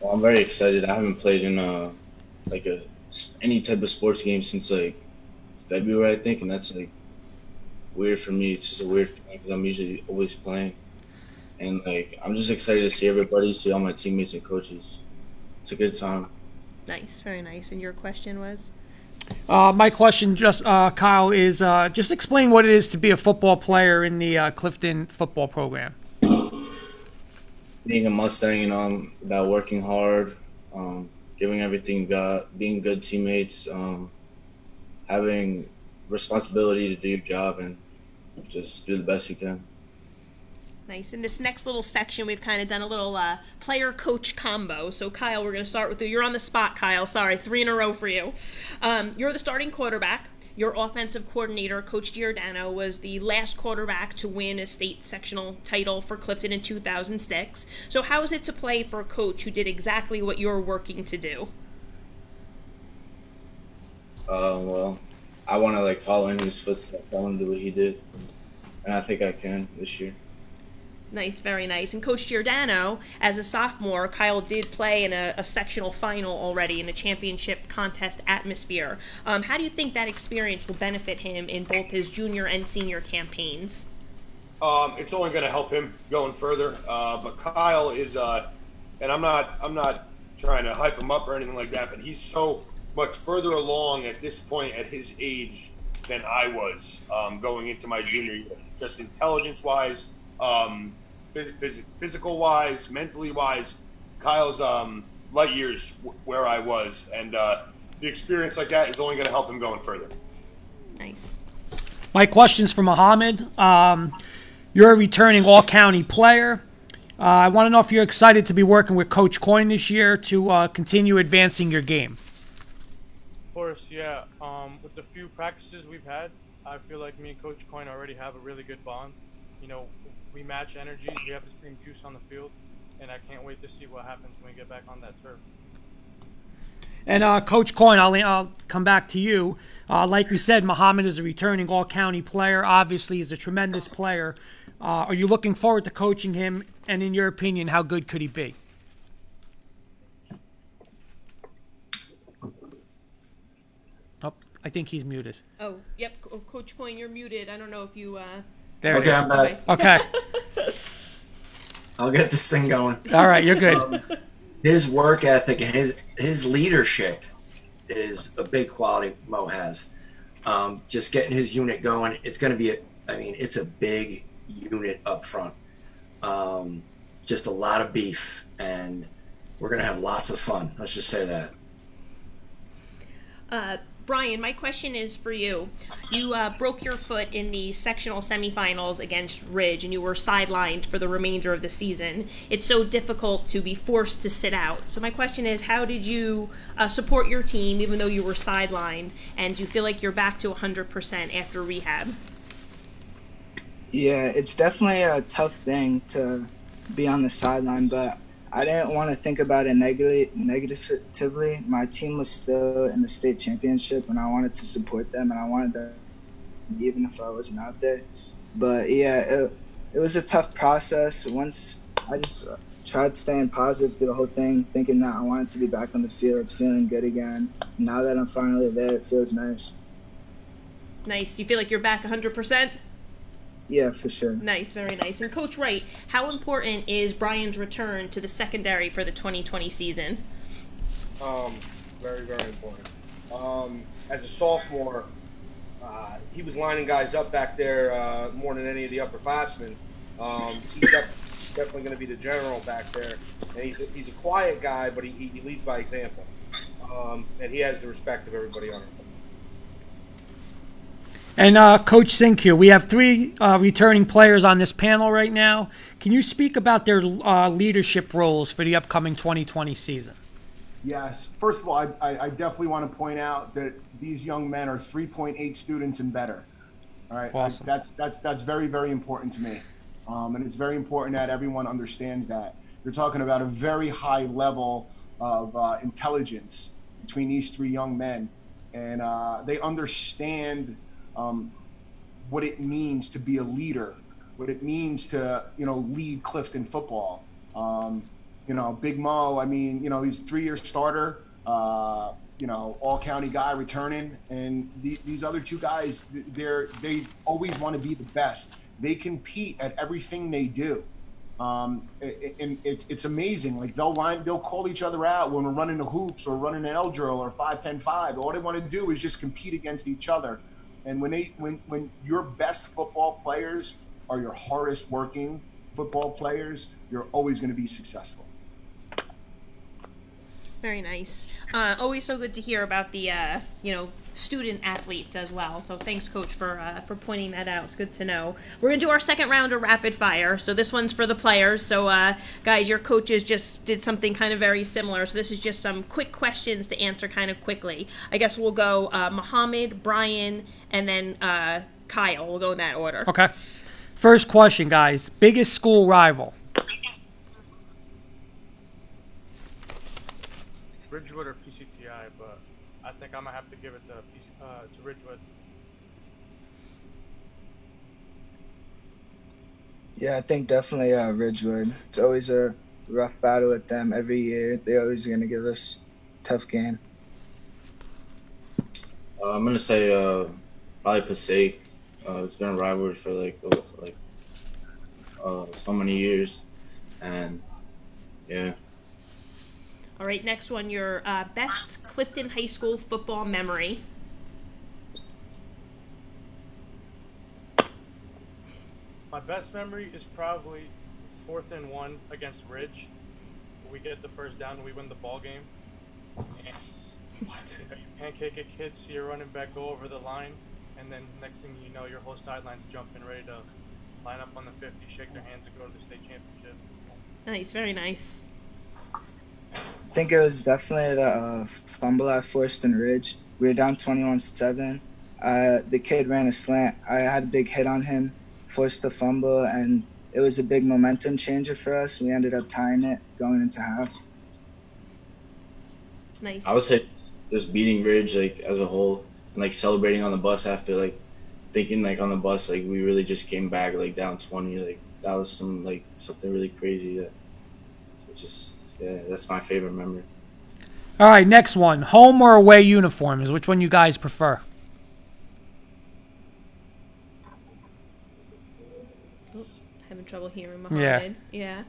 Well, I'm very excited. I haven't played in uh like a any type of sports game since like February, I think, and that's like weird for me. It's just a weird feeling because I'm usually always playing, and like I'm just excited to see everybody, see all my teammates and coaches. It's a good time. Nice, very nice. And your question was? Uh, my question, just uh, Kyle, is uh, just explain what it is to be a football player in the uh, Clifton football program. Being a Mustang, you know, I'm about working hard, um, giving everything got, being good teammates, um, having responsibility to do your job, and just do the best you can. Nice. In this next little section, we've kind of done a little uh, player coach combo. So, Kyle, we're going to start with you. You're on the spot, Kyle. Sorry, three in a row for you. Um, you're the starting quarterback. Your offensive coordinator, Coach Giordano, was the last quarterback to win a state sectional title for Clifton in 2006. So, how is it to play for a coach who did exactly what you're working to do? Uh, well, I want to like follow in his footsteps. I want to do what he did, and I think I can this year. Nice, very nice. And Coach Giordano, as a sophomore, Kyle did play in a, a sectional final already in a championship contest atmosphere. Um, how do you think that experience will benefit him in both his junior and senior campaigns? Um, it's only going to help him going further. Uh, but Kyle is, uh, and I'm not, I'm not trying to hype him up or anything like that, but he's so much further along at this point at his age than I was um, going into my junior year, just intelligence wise, um, physical wise, mentally wise. Kyle's um, light years w- where I was, and uh, the experience like that is only going to help him going further. Nice. My question's for Mohammed. Um, you're a returning all county player. Uh, I want to know if you're excited to be working with Coach Coyne this year to uh, continue advancing your game. Of course, yeah. Um, with the few practices we've had, I feel like me and Coach Coyne already have a really good bond. You know, we match energies. We have the same juice on the field, and I can't wait to see what happens when we get back on that turf. And uh, Coach Coyne, I'll, I'll come back to you. Uh, like we said, Muhammad is a returning all county player. Obviously, he's a tremendous player. Uh, are you looking forward to coaching him? And in your opinion, how good could he be? Oh, I think he's muted. Oh, yep. Coach Coyne, you're muted. I don't know if you. There Okay, is. I'm back. Okay. I'll get this thing going. All right, you're good. Um, his work ethic and his his leadership is a big quality Mo has. Um, just getting his unit going, it's going to be. A, I mean, it's a big unit up front. Um, just a lot of beef, and we're going to have lots of fun. Let's just say that. Uh, Brian, my question is for you. You uh, broke your foot in the sectional semifinals against Ridge, and you were sidelined for the remainder of the season. It's so difficult to be forced to sit out. So my question is, how did you uh, support your team even though you were sidelined, and do you feel like you're back to 100% after rehab? Yeah, it's definitely a tough thing to be on the sideline, but I didn't want to think about it negatively. Negatively, my team was still in the state championship, and I wanted to support them, and I wanted them, even if I wasn't out there. But yeah, it, it was a tough process. Once I just tried staying positive through the whole thing, thinking that I wanted to be back on the field, feeling good again. Now that I'm finally there, it feels nice. Nice. You feel like you're back 100%? Yeah, for sure. Nice, very nice. And Coach Wright, how important is Brian's return to the secondary for the 2020 season? Um, very, very important. Um, as a sophomore, uh, he was lining guys up back there uh, more than any of the upperclassmen. Um, he's def- definitely going to be the general back there, and he's a, he's a quiet guy, but he, he leads by example, um, and he has the respect of everybody on our team. And uh, Coach Cinque, we have three uh, returning players on this panel right now. Can you speak about their uh, leadership roles for the upcoming 2020 season? Yes. First of all, I, I, I definitely want to point out that these young men are 3.8 students and better. All right. I- that's that's that's very very important to me, um, and it's very important that everyone understands that. You're talking about a very high level of uh, intelligence between these three young men, and uh, they understand um, what it means to be a leader, what it means to you know lead Clifton football. Um, you know, Big Mo. I mean, you know, he's three-year starter. Uh, you know, all county guy returning, and the, these other two guys, they're they always want to be the best. They compete at everything they do. Um, and it's it's amazing. Like they'll line, they'll call each other out when we're running the hoops or running an L drill or five ten five. All they want to do is just compete against each other. And when they when when your best football players are your hardest working football players, you're always going to be successful. Very nice. Uh, always so good to hear about the uh, you know student athletes as well. So thanks, coach, for uh, for pointing that out. It's good to know. We're gonna do our second round of rapid fire. So this one's for the players. So uh, guys, your coaches just did something kind of very similar. So this is just some quick questions to answer kind of quickly. I guess we'll go uh, Muhammad, Brian, and then uh, Kyle. We'll go in that order. Okay. First question, guys. Biggest school rival? Ridgewood or PCTI, but I think I'm gonna have to give it to PC, uh, to Ridgewood. Yeah, I think definitely uh, Ridgewood. It's always a rough battle with them every year. They're always going to give us a tough game. Uh, I'm gonna say uh, probably Passaic. Uh, it's been a rivalry for like uh, like uh, so many years, and yeah, All right. Next one, your uh, best Clifton High School football memory. My best memory is probably fourth and one against Ridge, we get the first down and we win the ball game. And you pancake a kid, see a running back go over the line, and then next thing you know, your whole sideline's jumping, ready to line up on the 50, shake their hands, and go to the state championship. Nice, very nice. I think it was definitely the uh, fumble at Forston Ridge. We were down 21 7. Uh, the kid ran a slant. I had a big hit on him, forced the fumble, and it was a big momentum changer for us. We ended up tying it going into half. Nice. I would say just beating Ridge like as a whole and like celebrating on the bus after like thinking like on the bus like we really just came back like down twenty like that was some like something really crazy that just yeah that's my favorite memory. All right, next one. Home or away uniforms? Which one you guys prefer? Oh, having trouble hearing Yeah. Mohammed. Yeah.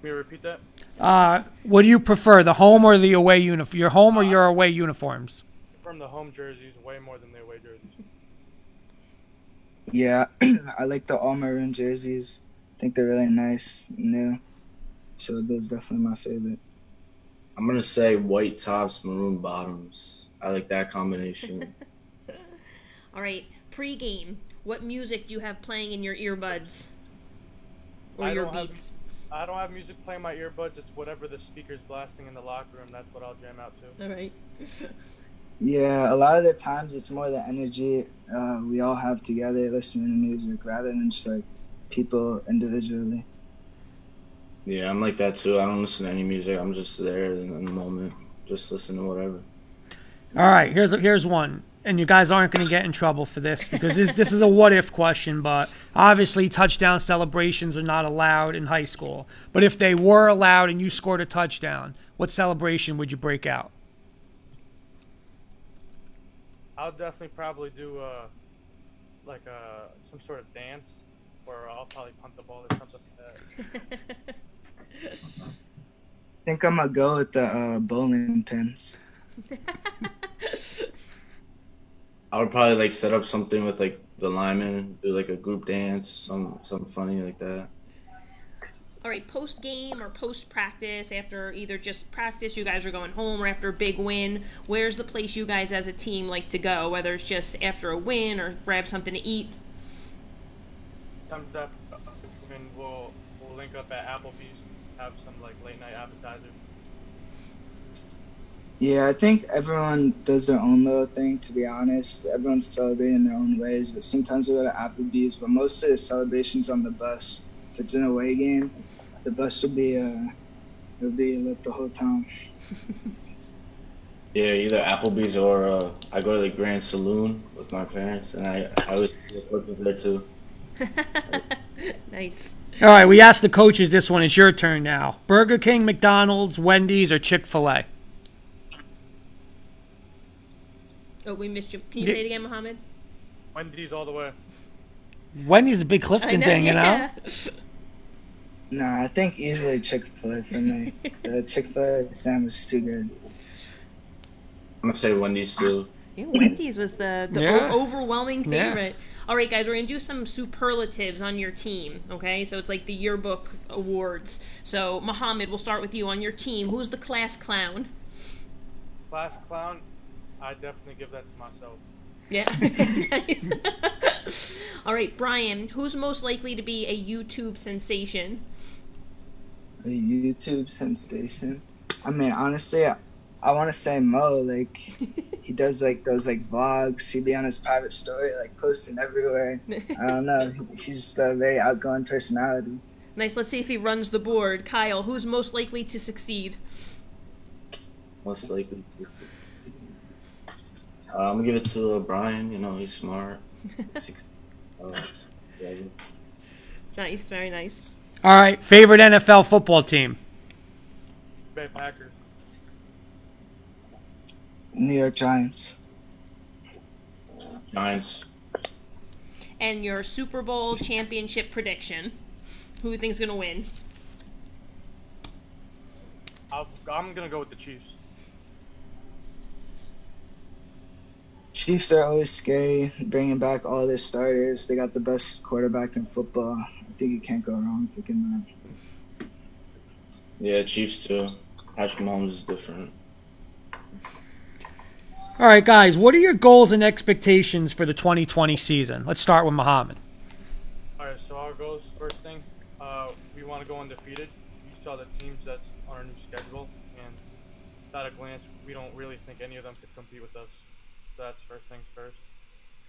Can you repeat that? Uh, what do you prefer, the home or the away uniform? Your home or your away uniforms? From the home jerseys, way more than the away jerseys. Yeah, I like the all maroon jerseys. I think they're really nice, new. So those definitely my favorite. I'm gonna say white tops, maroon bottoms. I like that combination. All right. Pre-game, what music do you have playing in your earbuds? Or I your don't have- beats? I don't have music playing my earbuds. It's whatever the speaker's blasting in the locker room. That's what I'll jam out to. All right. Yeah, a lot of the times it's more the energy uh, we all have together listening to music rather than just like people individually. Yeah, I'm like that too. I don't listen to any music. I'm just there in, in the moment, just listen to whatever. All right, here's here's one, and you guys aren't going to get in trouble for this because this this is a what if question. But obviously, touchdown celebrations are not allowed in high school. But if they were allowed and you scored a touchdown, what celebration would you break out? I'll definitely probably do uh, like uh, some sort of dance, or I'll probably punt the ball or something like that. I think I'm gonna go with the uh, bowling pins. I would probably like set up something with like the linemen, do like a group dance, some something funny like that. All right, post game or post practice, after either just practice, you guys are going home, or after a big win, where's the place you guys as a team like to go? Whether it's just after a win or grab something to eat. Some stuff, and we'll we'll link up at Applebee's, have some like late night appetizers. Yeah, I think everyone does their own little thing. To be honest, everyone's celebrating in their own ways. But sometimes we go to Applebee's. But most of the celebrations on the bus. If it's an away game, the bus will be uh, it'll be lit the whole time. Yeah, either Applebee's or uh, I go to the Grand Saloon with my parents, and I I always work with there too. Nice. All right, we asked the coaches this one. It's your turn now. Burger King, McDonald's, Wendy's, or Chick Fil A? Oh, we missed you. Can you Yeah. say it again, Mohammed? Wendy's all the way. Wendy's a big Clifton know, thing, you know. yeah. Nah, I think easily Chick Fil A for me. the Chick Fil A sandwich is too good. I'm gonna say Wendy's too. Yeah, Wendy's was the, the Yeah. o- overwhelming Yeah. favorite. All right, guys, we're going to do some superlatives on your team, okay? So it's like the yearbook awards. So, Mohammed, we'll start with you on your team. Who's the class clown? Class clown, I definitely give that to myself. Yeah. nice. All right, Brian, who's most likely to be a YouTube sensation? A YouTube sensation. I mean, honestly, I, I want to say Mo. Like, he does like those like vlogs. He'd be on his private story, like posting everywhere. I don't know. He's just a very outgoing personality. Nice. Let's see if he runs the board. Kyle, who's most likely to succeed? Most likely to succeed. Uh, I'm gonna give it to uh, Brian. You know, he's smart. Six, uh, Nice, very nice. All right, favorite NFL football team. Bay Packers. New York Giants. Giants. And your Super Bowl championship prediction. Who do you think's going to win? I'll, I'm gonna go with the Chiefs. Chiefs are always scary, bringing back all their starters. They got the best quarterback in football. I think you can't go wrong picking that. Yeah, Chiefs too. Patrick Mahomes is different. All right, guys, what are your goals and expectations for the 2020 season? Let's start with Muhammad. All right, so our goals. First thing, uh, we want to go undefeated. We saw the teams that's on our new schedule, and at a glance, we don't really think any of them could compete with us. So that's first things first.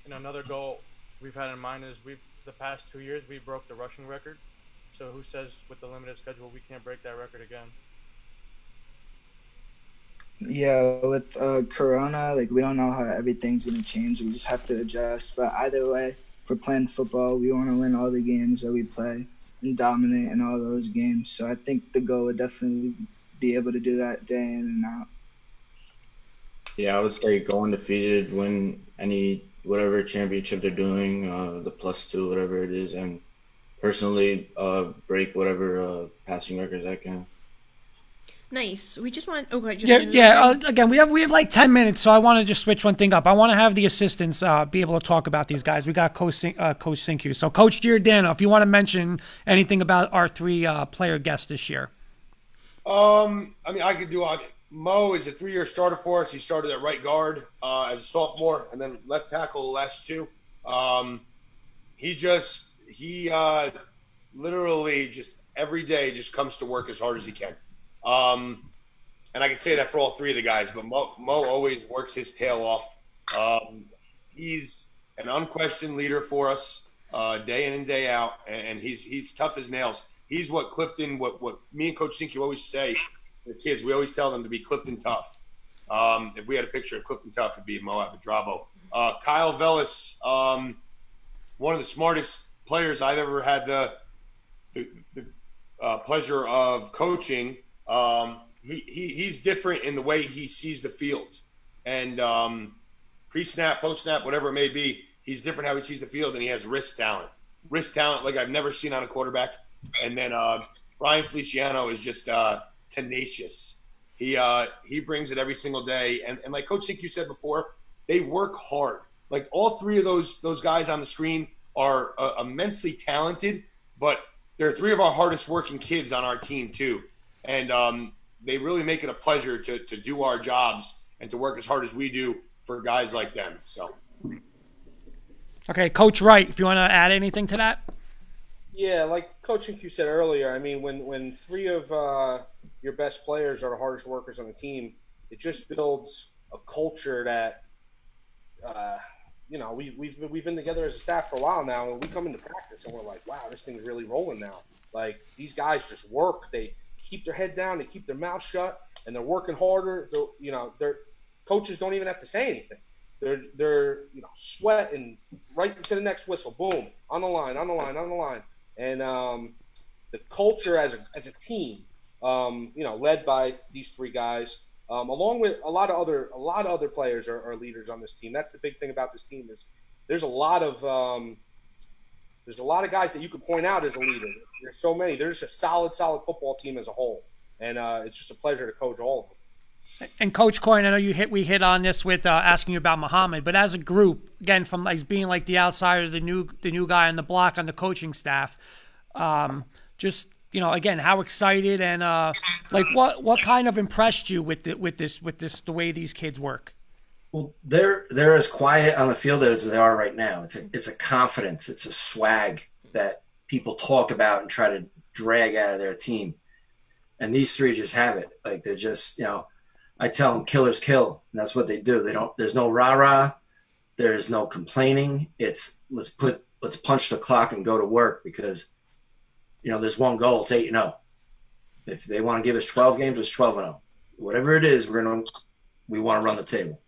And another goal we've had in mind is we've the past two years we broke the rushing record. So who says with the limited schedule we can't break that record again? Yeah, with uh, Corona, like we don't know how everything's gonna change. We just have to adjust. But either way, for playing football, we want to win all the games that we play and dominate in all those games. So I think the goal would definitely be able to do that day in and out. Yeah, I would say go undefeated, win any whatever championship they're doing, uh, the plus two, whatever it is, and personally uh, break whatever uh, passing records I can. Nice. We just want. Oh, go ahead. Yeah, yeah. Uh, again, we have we have like ten minutes, so I want to just switch one thing up. I want to have the assistants uh, be able to talk about these guys. We got Coach uh, Coach Cinque. So, Coach Giordano, if you want to mention anything about our three uh, player guests this year. Um, I mean, I could do. Uh, Mo is a three-year starter for us. He started at right guard uh, as a sophomore, and then left tackle the last two. Um, he just he uh, literally just every day just comes to work as hard as he can. Um, and I can say that for all three of the guys, but Mo, Mo always works his tail off. Um, he's an unquestioned leader for us uh, day in and day out, and he's he's tough as nails. He's what Clifton, what what me and Coach Cinque always say the kids. We always tell them to be Clifton tough. Um, if we had a picture of Clifton Tough, it'd be Mo Abadrabo. Uh, Kyle Vellis, um, one of the smartest players I've ever had the the, the uh, pleasure of coaching. Um, he, he he's different in the way he sees the field, and um, pre-snap, post-snap, whatever it may be, he's different how he sees the field, and he has wrist talent, wrist talent like I've never seen on a quarterback. And then uh, Brian Feliciano is just uh, tenacious. He uh, he brings it every single day, and, and like Coach Cinque said before, they work hard. Like all three of those those guys on the screen are uh, immensely talented, but they're three of our hardest working kids on our team too and um, they really make it a pleasure to to do our jobs and to work as hard as we do for guys like them. So. Okay, Coach Wright, if you want to add anything to that. Yeah, like Coach Q said earlier, I mean, when when three of uh, your best players are the hardest workers on the team, it just builds a culture that, uh, you know, we, we've been, we've been together as a staff for a while now, and we come into practice and we're like, wow, this thing's really rolling now. Like these guys just work. They keep their head down, they keep their mouth shut, and they're working harder. They're, you know, their coaches don't even have to say anything. They're they're you know sweating right to the next whistle. Boom, on the line, on the line, on the line, and um, the culture as a as a team, um, you know, led by these three guys. Um, along with a lot of other a lot of other players are, are, leaders on this team. That's the big thing about this team is there's a lot of um, there's a lot of guys that you could point out as a leader. There's so many. There's just a solid, solid football team as a whole, and uh, it's just a pleasure to coach all of them. And Coach Coyne, I know you hit we hit on this with uh, asking you about Muhammad, but as a group, again, from like being like the outsider, the new the new guy on the block on the coaching staff, um, just you know, again, how excited and uh, like what what kind of impressed you with the, with this with this the way these kids work? Well, they're they're as quiet on the field as they are right now. It's a it's a confidence, it's a swag that people talk about and try to drag out of their team. And these three just have it. Like they're just, you know, I tell them killers kill. And that's what they do. They don't, there's no rah rah. There's no complaining. It's let's put, let's punch the clock and go to work because, you know, there's one goal. It's 8 and 0. If they want to give us 12 games, it's 12 and 0. Whatever it is, we're to, we want to run the table.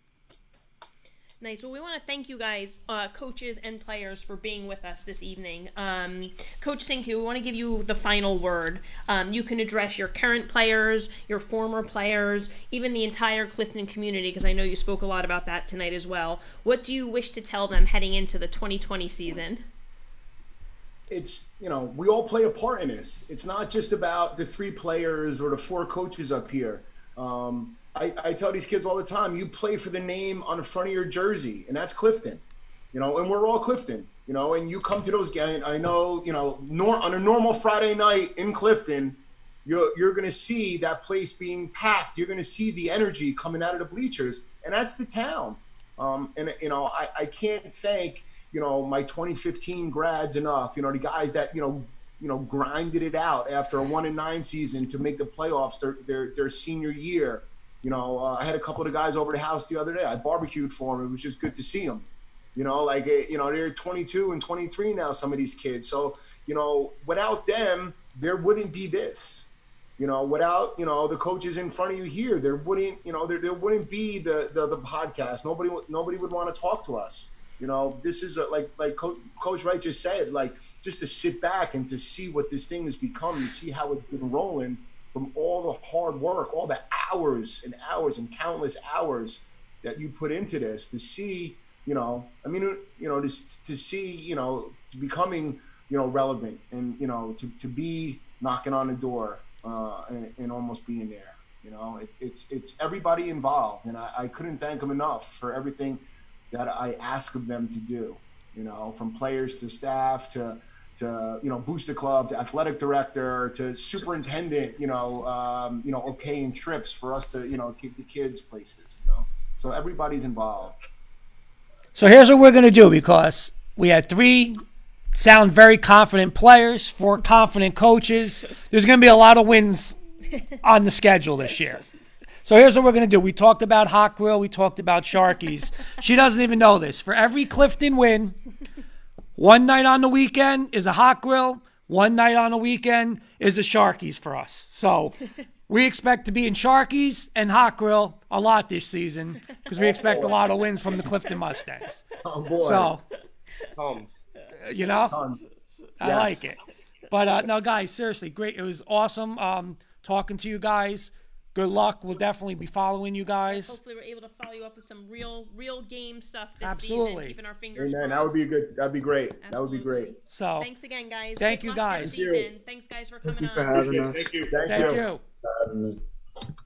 Nice. Well, we want to thank you guys, uh, coaches and players, for being with us this evening. Um, Coach Cinque, we want to give you the final word. Um, you can address your current players, your former players, even the entire Clifton community, because I know you spoke a lot about that tonight as well. What do you wish to tell them heading into the 2020 season? It's, you know, we all play a part in this. It's not just about the three players or the four coaches up here. Um, I, I tell these kids all the time, you play for the name on the front of your jersey, and that's Clifton. You know, and we're all Clifton. You know, and you come to those games. I know, you know, nor, on a normal Friday night in Clifton, you're you're going to see that place being packed. You're going to see the energy coming out of the bleachers, and that's the town. Um, and you know, I, I can't thank you know my 2015 grads enough. You know, the guys that you know you know grinded it out after a one and nine season to make the playoffs their their, their senior year. You know, uh, I had a couple of the guys over the house the other day. I barbecued for them. It was just good to see them. You know, like eh, you know, they're 22 and 23 now. Some of these kids. So you know, without them, there wouldn't be this. You know, without you know the coaches in front of you here, there wouldn't you know there, there wouldn't be the, the the podcast. Nobody would nobody would want to talk to us. You know, this is a, like like Co- Coach Wright just said, like just to sit back and to see what this thing has become, and see how it's been rolling from all the hard work, all the hours and hours and countless hours that you put into this to see, you know, I mean, you know, just to see, you know, becoming, you know, relevant and, you know, to, to be knocking on the door uh, and, and almost being there. You know, it, it's it's everybody involved, and I, I couldn't thank them enough for everything that I ask of them to do. You know, from players to staff to to you know booster club to athletic director to superintendent. You know, um, you know, okaying trips for us to you know take the kids places. You know, so everybody's involved. So here's what we're going to do because we had three sound very confident players, four confident coaches. There's going to be a lot of wins on the schedule this year. So here's what we're going to do. We talked about Hot Grill, we talked about Sharkies. She doesn't even know this. For every Clifton win, one night on the weekend is a Hot Grill, one night on the weekend is a Sharkies for us. So we expect to be in Sharkies and Hot Grill a lot this season because we expect a lot of wins from the Clifton Mustangs. Oh boy. So, Tums. you know, Tons. I Yes. like it. But uh, no, guys, seriously, great. It was awesome um, talking to you guys. Good luck. We'll definitely be following you guys. Hopefully, we're able to follow you up with some real, real game stuff this Absolutely. season. Keeping our fingers Amen. crossed. That would be good. That'd be great. That would be great. So Thanks again, guys. Thank Good you, guys. This Thank you. Thanks, guys, for coming you for on. having us. Thank you. Thank, thank you. you.